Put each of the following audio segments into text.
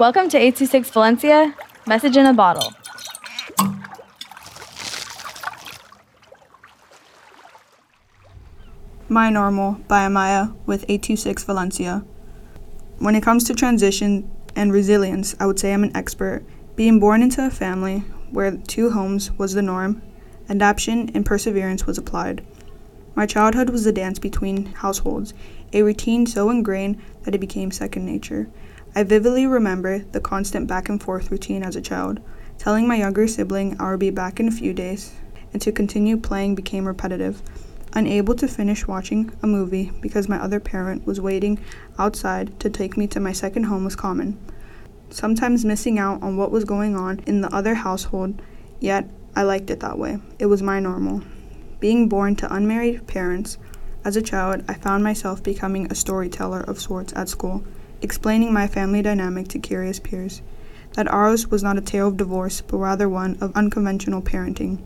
Welcome to 826 Valencia, message in a bottle. My Normal by Amaya with 826 Valencia. When it comes to transition and resilience, I would say I'm an expert. Being born into a family where two homes was the norm, adaptation and perseverance was applied. My childhood was a dance between households, a routine so ingrained that it became second nature. I vividly remember the constant back and forth routine as a child, telling my younger sibling I would be back in a few days, and to continue playing became repetitive unable to finish watching a movie because my other parent was waiting outside to take me to my second home was common. Sometimes missing out on what was going on in the other household, yet I liked it that way. It was my normal. Being born to unmarried parents, as a child, I found myself becoming a storyteller of sorts at school, explaining my family dynamic to curious peers. That ours was not a tale of divorce, but rather one of unconventional parenting.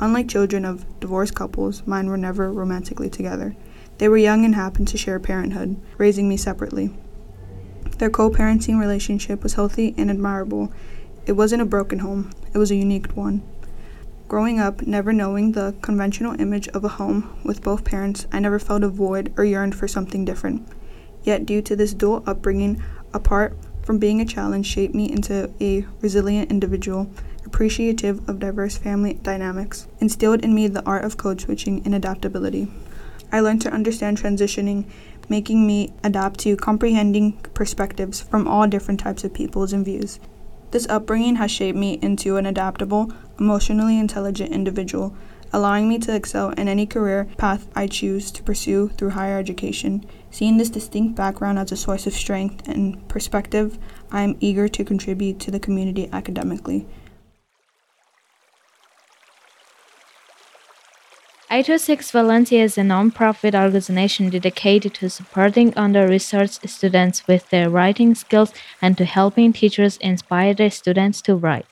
Unlike children of divorced couples, mine were never romantically together. They were young and happened to share parenthood, raising me separately. Their co parenting relationship was healthy and admirable. It wasn't a broken home, it was a unique one. Growing up, never knowing the conventional image of a home with both parents, I never felt a void or yearned for something different. Yet, due to this dual upbringing, apart from being a challenge, shaped me into a resilient individual appreciative of diverse family dynamics, instilled in me the art of code switching and adaptability. I learned to understand transitioning, making me adapt to comprehending perspectives from all different types of peoples and views. This upbringing has shaped me into an adaptable, emotionally intelligent individual, allowing me to excel in any career path I choose to pursue through higher education. Seeing this distinct background as a source of strength and perspective, I am eager to contribute to the community academically. 826 Valencia is a non-profit organization dedicated to supporting under-researched students with their writing skills and to helping teachers inspire their students to write.